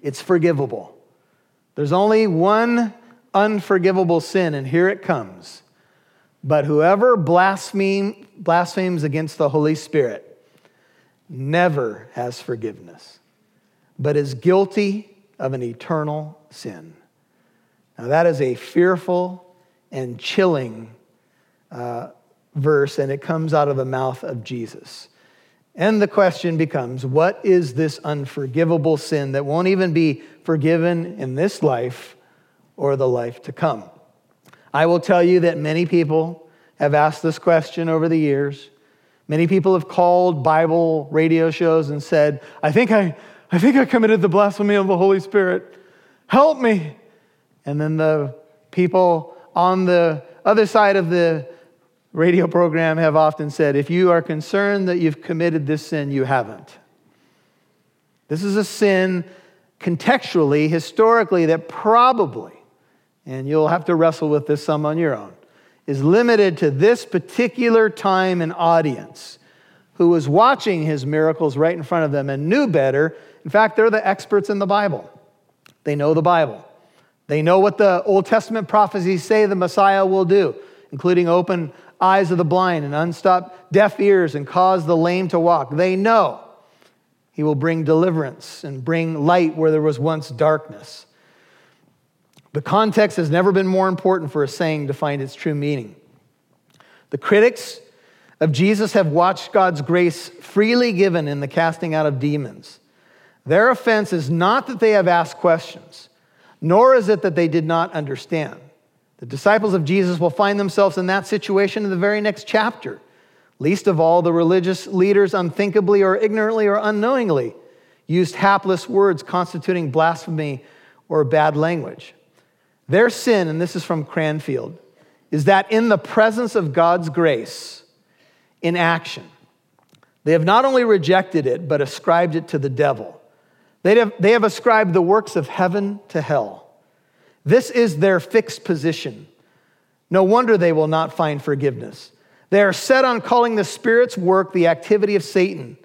it's forgivable. There's only one unforgivable sin, and here it comes but whoever blaspheme, blasphemes against the Holy Spirit never has forgiveness, but is guilty of an eternal sin. Now, that is a fearful and chilling uh, verse, and it comes out of the mouth of Jesus. And the question becomes what is this unforgivable sin that won't even be forgiven in this life or the life to come? I will tell you that many people have asked this question over the years. Many people have called Bible radio shows and said, I think I, I think I committed the blasphemy of the Holy Spirit. Help me. And then the people on the other side of the radio program have often said, if you are concerned that you've committed this sin, you haven't. This is a sin contextually, historically, that probably and you'll have to wrestle with this some on your own, is limited to this particular time and audience who was watching his miracles right in front of them and knew better. In fact, they're the experts in the Bible. They know the Bible. They know what the Old Testament prophecies say the Messiah will do, including open eyes of the blind and unstop deaf ears and cause the lame to walk. They know he will bring deliverance and bring light where there was once darkness. The context has never been more important for a saying to find its true meaning. The critics of Jesus have watched God's grace freely given in the casting out of demons. Their offense is not that they have asked questions, nor is it that they did not understand. The disciples of Jesus will find themselves in that situation in the very next chapter. Least of all, the religious leaders unthinkably or ignorantly or unknowingly used hapless words constituting blasphemy or bad language. Their sin, and this is from Cranfield, is that in the presence of God's grace, in action, they have not only rejected it, but ascribed it to the devil. They have, they have ascribed the works of heaven to hell. This is their fixed position. No wonder they will not find forgiveness. They are set on calling the Spirit's work the activity of Satan.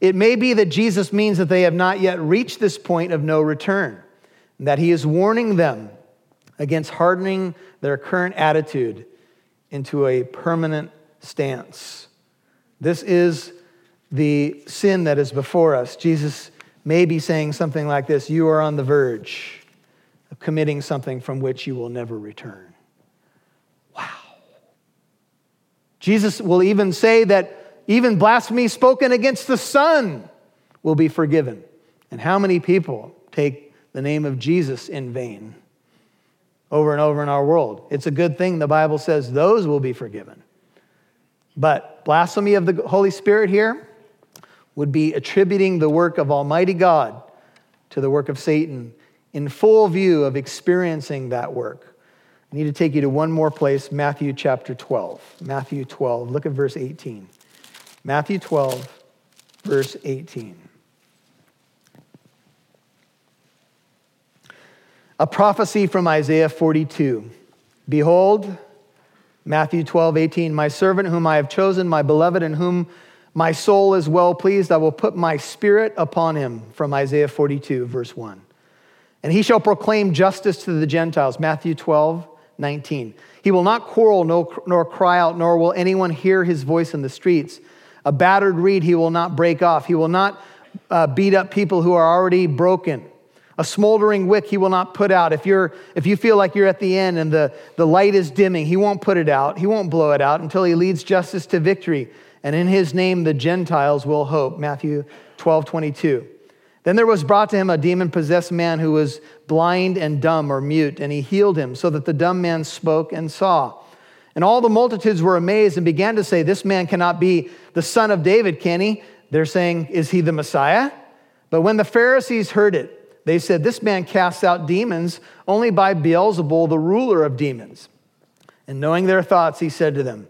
It may be that Jesus means that they have not yet reached this point of no return, that he is warning them against hardening their current attitude into a permanent stance. This is the sin that is before us. Jesus may be saying something like this You are on the verge of committing something from which you will never return. Wow. Jesus will even say that even blasphemy spoken against the Son will be forgiven. And how many people take the name of Jesus in vain? over and over in our world. It's a good thing the Bible says those will be forgiven. But blasphemy of the Holy Spirit here would be attributing the work of Almighty God to the work of Satan in full view of experiencing that work. I need to take you to one more place, Matthew chapter 12. Matthew 12, look at verse 18. Matthew 12, verse 18. A prophecy from Isaiah 42. Behold, Matthew 12, 18, my servant whom I have chosen, my beloved, in whom my soul is well pleased, I will put my spirit upon him. From Isaiah 42, verse 1. And he shall proclaim justice to the Gentiles. Matthew 12, 19. He will not quarrel nor cry out, nor will anyone hear his voice in the streets. A battered reed he will not break off. He will not uh, beat up people who are already broken. A smoldering wick he will not put out. If, you're, if you feel like you're at the end and the, the light is dimming, he won't put it out. He won't blow it out until he leads justice to victory. And in his name the Gentiles will hope. Matthew 12, 22. Then there was brought to him a demon possessed man who was blind and dumb or mute, and he healed him so that the dumb man spoke and saw. And all the multitudes were amazed and began to say, This man cannot be the son of David, can he? They're saying, Is he the Messiah? But when the Pharisees heard it, they said, This man casts out demons only by Beelzebul, the ruler of demons. And knowing their thoughts, he said to them,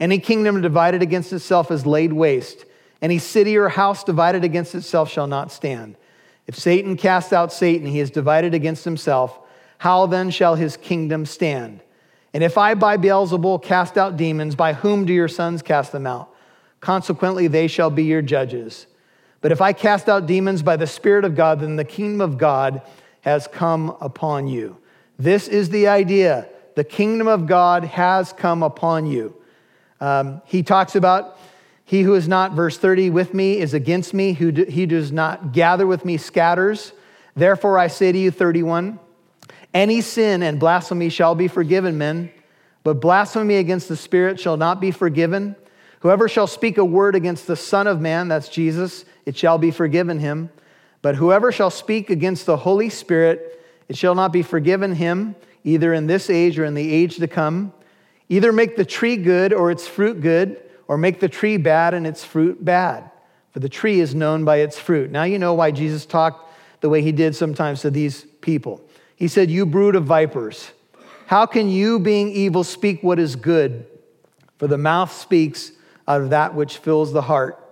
Any kingdom divided against itself is laid waste any city or house divided against itself shall not stand. If Satan cast out Satan, he is divided against himself. How then shall his kingdom stand? And if I by Beelzebul cast out demons, by whom do your sons cast them out? Consequently, they shall be your judges. But if I cast out demons by the Spirit of God, then the kingdom of God has come upon you. This is the idea. The kingdom of God has come upon you. Um, he talks about he who is not, verse 30, with me is against me. Who do, he does not gather with me scatters. Therefore I say to you, 31, any sin and blasphemy shall be forgiven men, but blasphemy against the Spirit shall not be forgiven. Whoever shall speak a word against the Son of Man, that's Jesus, it shall be forgiven him. But whoever shall speak against the Holy Spirit, it shall not be forgiven him, either in this age or in the age to come. Either make the tree good or its fruit good or make the tree bad and its fruit bad. For the tree is known by its fruit. Now you know why Jesus talked the way he did sometimes to these people. He said, You brood of vipers, how can you, being evil, speak what is good? For the mouth speaks out of that which fills the heart.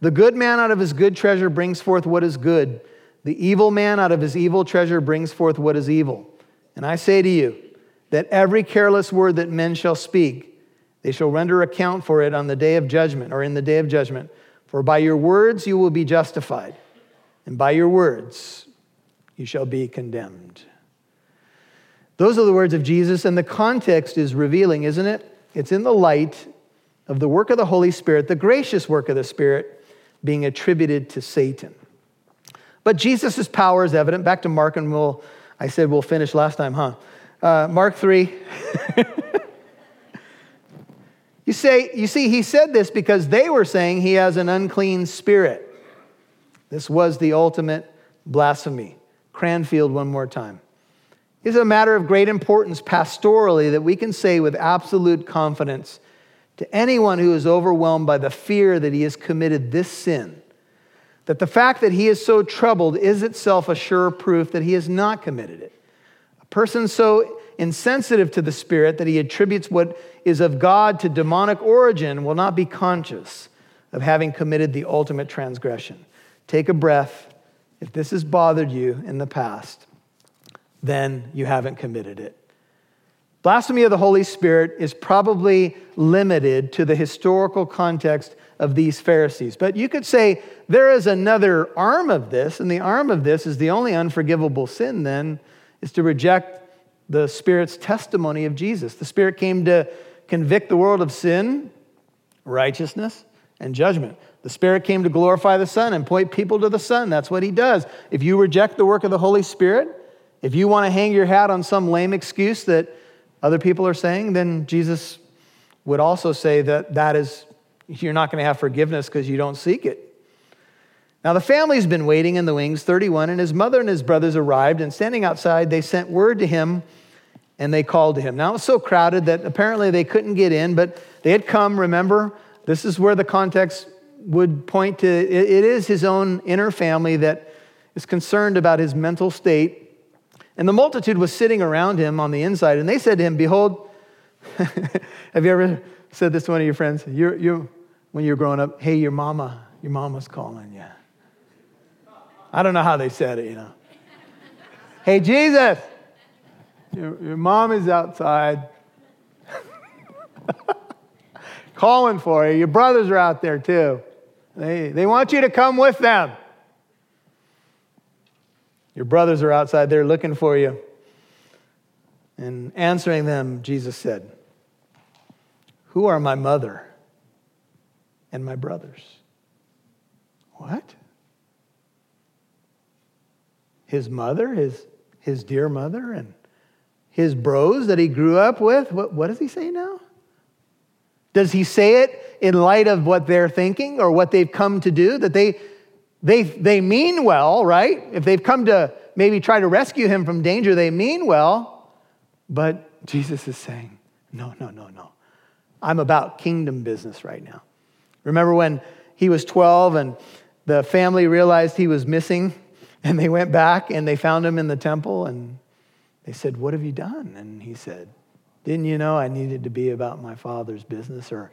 The good man out of his good treasure brings forth what is good. The evil man out of his evil treasure brings forth what is evil. And I say to you that every careless word that men shall speak, they shall render account for it on the day of judgment or in the day of judgment. For by your words you will be justified, and by your words you shall be condemned. Those are the words of Jesus, and the context is revealing, isn't it? It's in the light of the work of the Holy Spirit, the gracious work of the Spirit, being attributed to Satan. But Jesus' power is evident. Back to Mark, and we'll, I said we'll finish last time, huh? Uh, Mark 3. You, say, you see, he said this because they were saying he has an unclean spirit. This was the ultimate blasphemy. Cranfield, one more time. It's a matter of great importance pastorally that we can say with absolute confidence to anyone who is overwhelmed by the fear that he has committed this sin that the fact that he is so troubled is itself a sure proof that he has not committed it. A person so insensitive to the Spirit that he attributes what is of God to demonic origin will not be conscious of having committed the ultimate transgression. Take a breath. If this has bothered you in the past, then you haven't committed it. Blasphemy of the Holy Spirit is probably limited to the historical context of these Pharisees. But you could say there is another arm of this, and the arm of this is the only unforgivable sin, then, is to reject the Spirit's testimony of Jesus. The Spirit came to convict the world of sin, righteousness, and judgment. The Spirit came to glorify the Son and point people to the Son. That's what He does. If you reject the work of the Holy Spirit, if you want to hang your hat on some lame excuse that other people are saying, then Jesus would also say that that is, you're not going to have forgiveness because you don't seek it. Now, the family's been waiting in the wings, 31, and his mother and his brothers arrived, and standing outside, they sent word to him and they called to him. Now, it was so crowded that apparently they couldn't get in, but they had come, remember? This is where the context would point to it is his own inner family that is concerned about his mental state. And the multitude was sitting around him on the inside, and they said to him, Behold, have you ever said this to one of your friends? You're, you're, when you were growing up, hey, your mama, your mama's calling you. I don't know how they said it, you know. hey, Jesus, your, your mom is outside calling for you. Your brothers are out there too. They, they want you to come with them. Your brothers are outside there looking for you. And answering them, Jesus said, Who are my mother and my brothers? What? His mother, his, his dear mother, and his bros that he grew up with? What, what does he say now? Does he say it in light of what they're thinking or what they've come to do? That they, they, they mean well, right? If they've come to maybe try to rescue him from danger, they mean well. But Jesus is saying, no, no, no, no. I'm about kingdom business right now. Remember when he was 12 and the family realized he was missing and they went back and they found him in the temple and they said, What have you done? And he said, Didn't you know I needed to be about my father's business? Or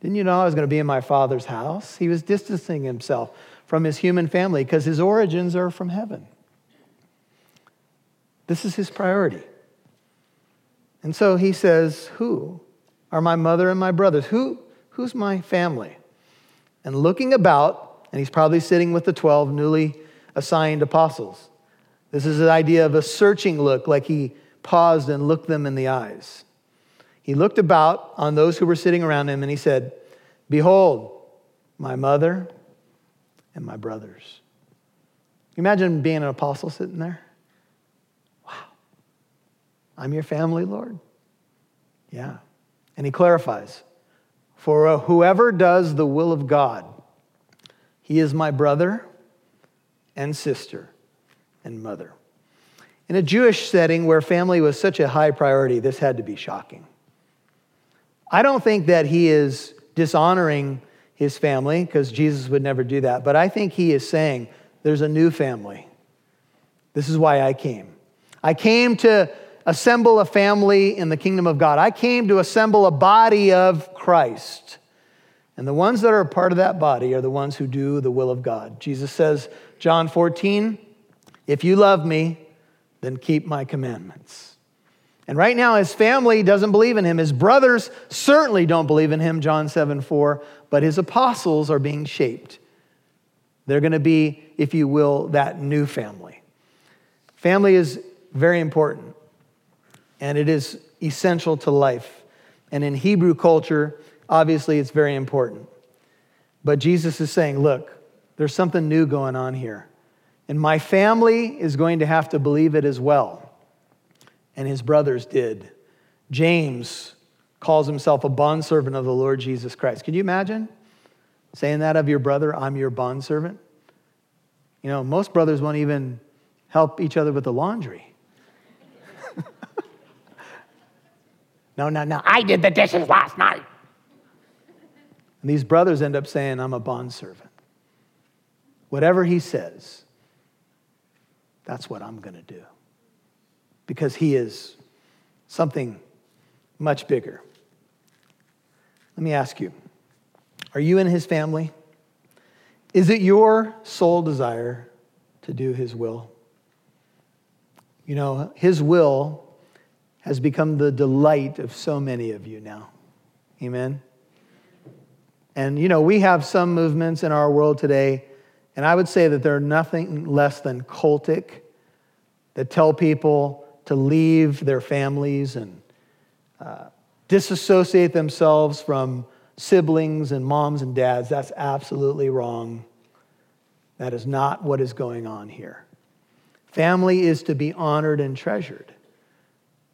didn't you know I was going to be in my father's house? He was distancing himself from his human family because his origins are from heaven. This is his priority. And so he says, Who are my mother and my brothers? Who, who's my family? And looking about, and he's probably sitting with the 12 newly assigned apostles. This is the idea of a searching look, like he paused and looked them in the eyes. He looked about on those who were sitting around him and he said, Behold, my mother and my brothers. You Imagine being an apostle sitting there. Wow. I'm your family, Lord. Yeah. And he clarifies For uh, whoever does the will of God, he is my brother and sister and mother. In a Jewish setting where family was such a high priority, this had to be shocking. I don't think that he is dishonoring his family because Jesus would never do that. But I think he is saying, there's a new family. This is why I came. I came to assemble a family in the kingdom of God. I came to assemble a body of Christ. And the ones that are a part of that body are the ones who do the will of God. Jesus says, John 14, if you love me, then keep my commandments. And right now, his family doesn't believe in him. His brothers certainly don't believe in him, John 7 4, but his apostles are being shaped. They're going to be, if you will, that new family. Family is very important, and it is essential to life. And in Hebrew culture, obviously, it's very important. But Jesus is saying, look, there's something new going on here. And my family is going to have to believe it as well and his brothers did. James calls himself a bondservant of the Lord Jesus Christ. Can you imagine saying that of your brother? I'm your bondservant. You know, most brothers won't even help each other with the laundry. no, no, no. I did the dishes last night. And these brothers end up saying, I'm a bondservant. Whatever he says, that's what I'm going to do because he is something much bigger. Let me ask you are you in his family? Is it your sole desire to do his will? You know, his will has become the delight of so many of you now. Amen? And, you know, we have some movements in our world today, and I would say that they're nothing less than cultic that tell people to leave their families and uh, disassociate themselves from siblings and moms and dads. That's absolutely wrong. That is not what is going on here. Family is to be honored and treasured.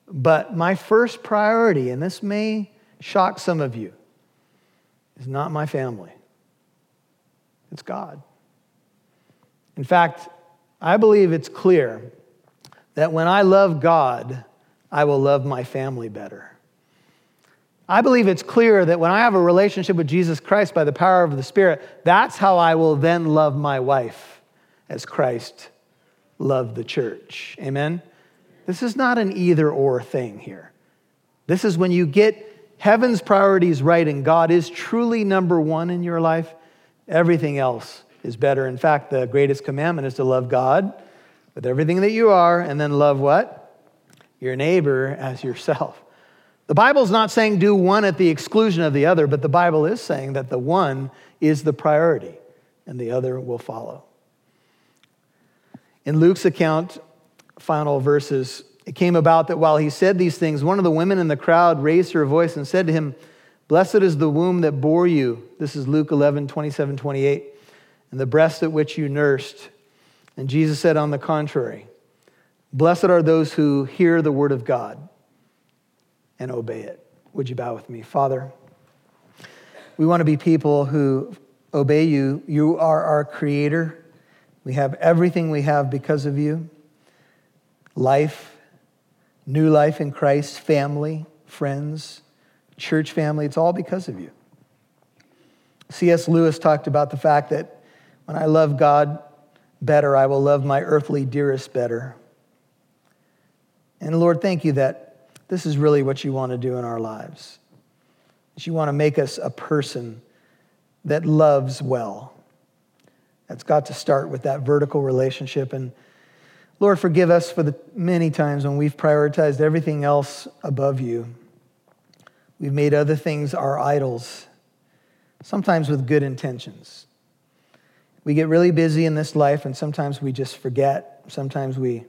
But my first priority, and this may shock some of you, is not my family, it's God. In fact, I believe it's clear that when I love God, I will love my family better. I believe it's clear that when I have a relationship with Jesus Christ by the power of the Spirit, that's how I will then love my wife as Christ loved the church. Amen? This is not an either or thing here. This is when you get heaven's priorities right and God is truly number one in your life, everything else is better. In fact, the greatest commandment is to love God with everything that you are and then love what? Your neighbor as yourself. The Bible's not saying do one at the exclusion of the other, but the Bible is saying that the one is the priority and the other will follow. In Luke's account, final verses, it came about that while he said these things, one of the women in the crowd raised her voice and said to him, Blessed is the womb that bore you. This is Luke 11, 27, 28, and the breast at which you nursed. And Jesus said, On the contrary, blessed are those who hear the word of God and obey it. Would you bow with me? Father, we want to be people who obey you. You are our creator. We have everything we have because of you life, new life in Christ, family, friends, church family. It's all because of you. C.S. Lewis talked about the fact that when I love God better, I will love my earthly dearest better. And Lord, thank you that this is really what you want to do in our lives. That you want to make us a person that loves well. That's got to start with that vertical relationship. And Lord, forgive us for the many times when we've prioritized everything else above you. We've made other things our idols, sometimes with good intentions. We get really busy in this life, and sometimes we just forget. Sometimes we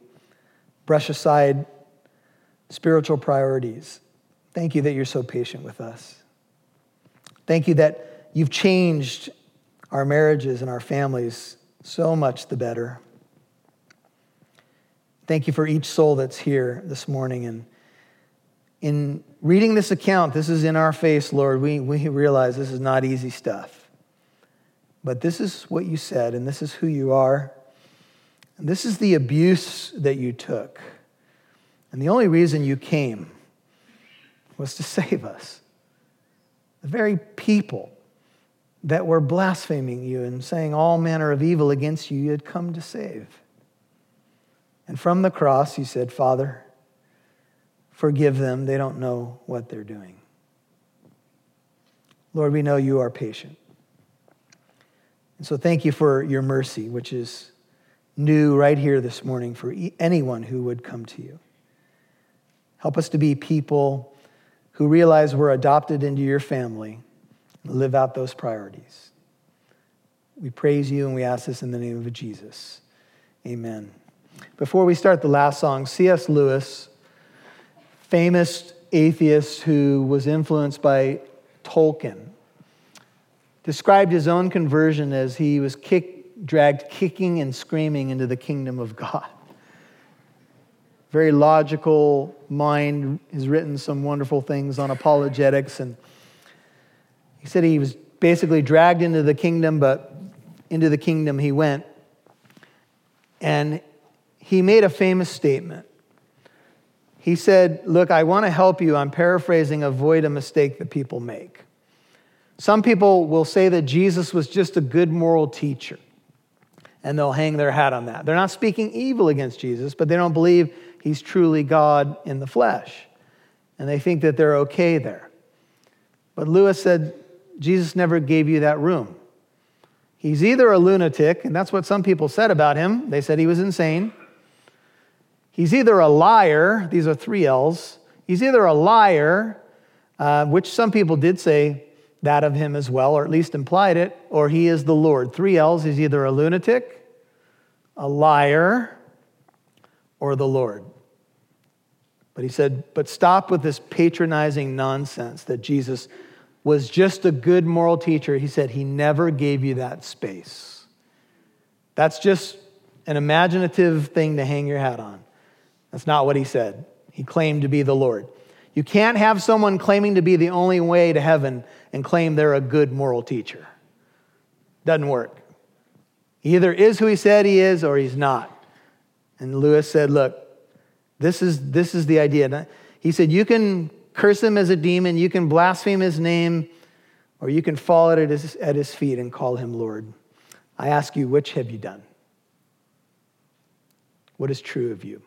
brush aside spiritual priorities. Thank you that you're so patient with us. Thank you that You've changed our marriages and our families so much the better. Thank you for each soul that's here this morning. And in reading this account, this is in our face, Lord. We, we realize this is not easy stuff. But this is what you said, and this is who you are. And this is the abuse that you took. And the only reason you came was to save us. The very people that were blaspheming you and saying all manner of evil against you, you had come to save. And from the cross, you said, Father, forgive them. They don't know what they're doing. Lord, we know you are patient. And so thank you for your mercy, which is new right here this morning for anyone who would come to you. Help us to be people who realize we're adopted into your family live out those priorities. We praise you and we ask this in the name of Jesus. Amen. Before we start the last song, C.S. Lewis, famous atheist who was influenced by Tolkien, described his own conversion as he was kick, dragged kicking and screaming into the kingdom of God. Very logical mind, has written some wonderful things on apologetics and he said he was basically dragged into the kingdom, but into the kingdom he went. And he made a famous statement. He said, Look, I want to help you. I'm paraphrasing, avoid a mistake that people make. Some people will say that Jesus was just a good moral teacher, and they'll hang their hat on that. They're not speaking evil against Jesus, but they don't believe he's truly God in the flesh. And they think that they're okay there. But Lewis said, Jesus never gave you that room. He's either a lunatic, and that's what some people said about him. They said he was insane. He's either a liar, these are three L's. He's either a liar, uh, which some people did say that of him as well, or at least implied it, or he is the Lord. Three L's, he's either a lunatic, a liar, or the Lord. But he said, but stop with this patronizing nonsense that Jesus was just a good moral teacher, he said he never gave you that space. That's just an imaginative thing to hang your hat on. That's not what he said. He claimed to be the Lord. You can't have someone claiming to be the only way to heaven and claim they're a good moral teacher. Doesn't work. He either is who he said he is or he's not. And Lewis said, Look, this is, this is the idea. He said, You can curse him as a demon, you can blaspheme his name, or you can fall at his, at his feet and call him Lord. I ask you, which have you done? What is true of you?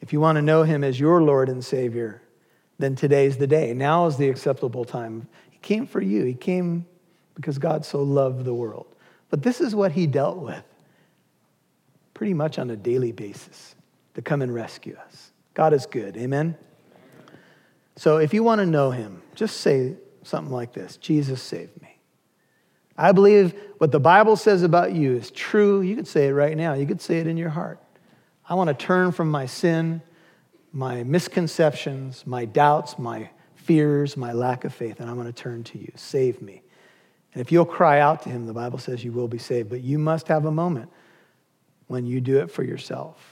If you want to know him as your Lord and Savior, then today's the day. Now is the acceptable time. He came for you, he came because God so loved the world. But this is what he dealt with pretty much on a daily basis to come and rescue us. God is good. Amen? So if you want to know him, just say something like this Jesus saved me. I believe what the Bible says about you is true. You could say it right now, you could say it in your heart. I want to turn from my sin, my misconceptions, my doubts, my fears, my lack of faith, and I'm going to turn to you. Save me. And if you'll cry out to him, the Bible says you will be saved. But you must have a moment when you do it for yourself.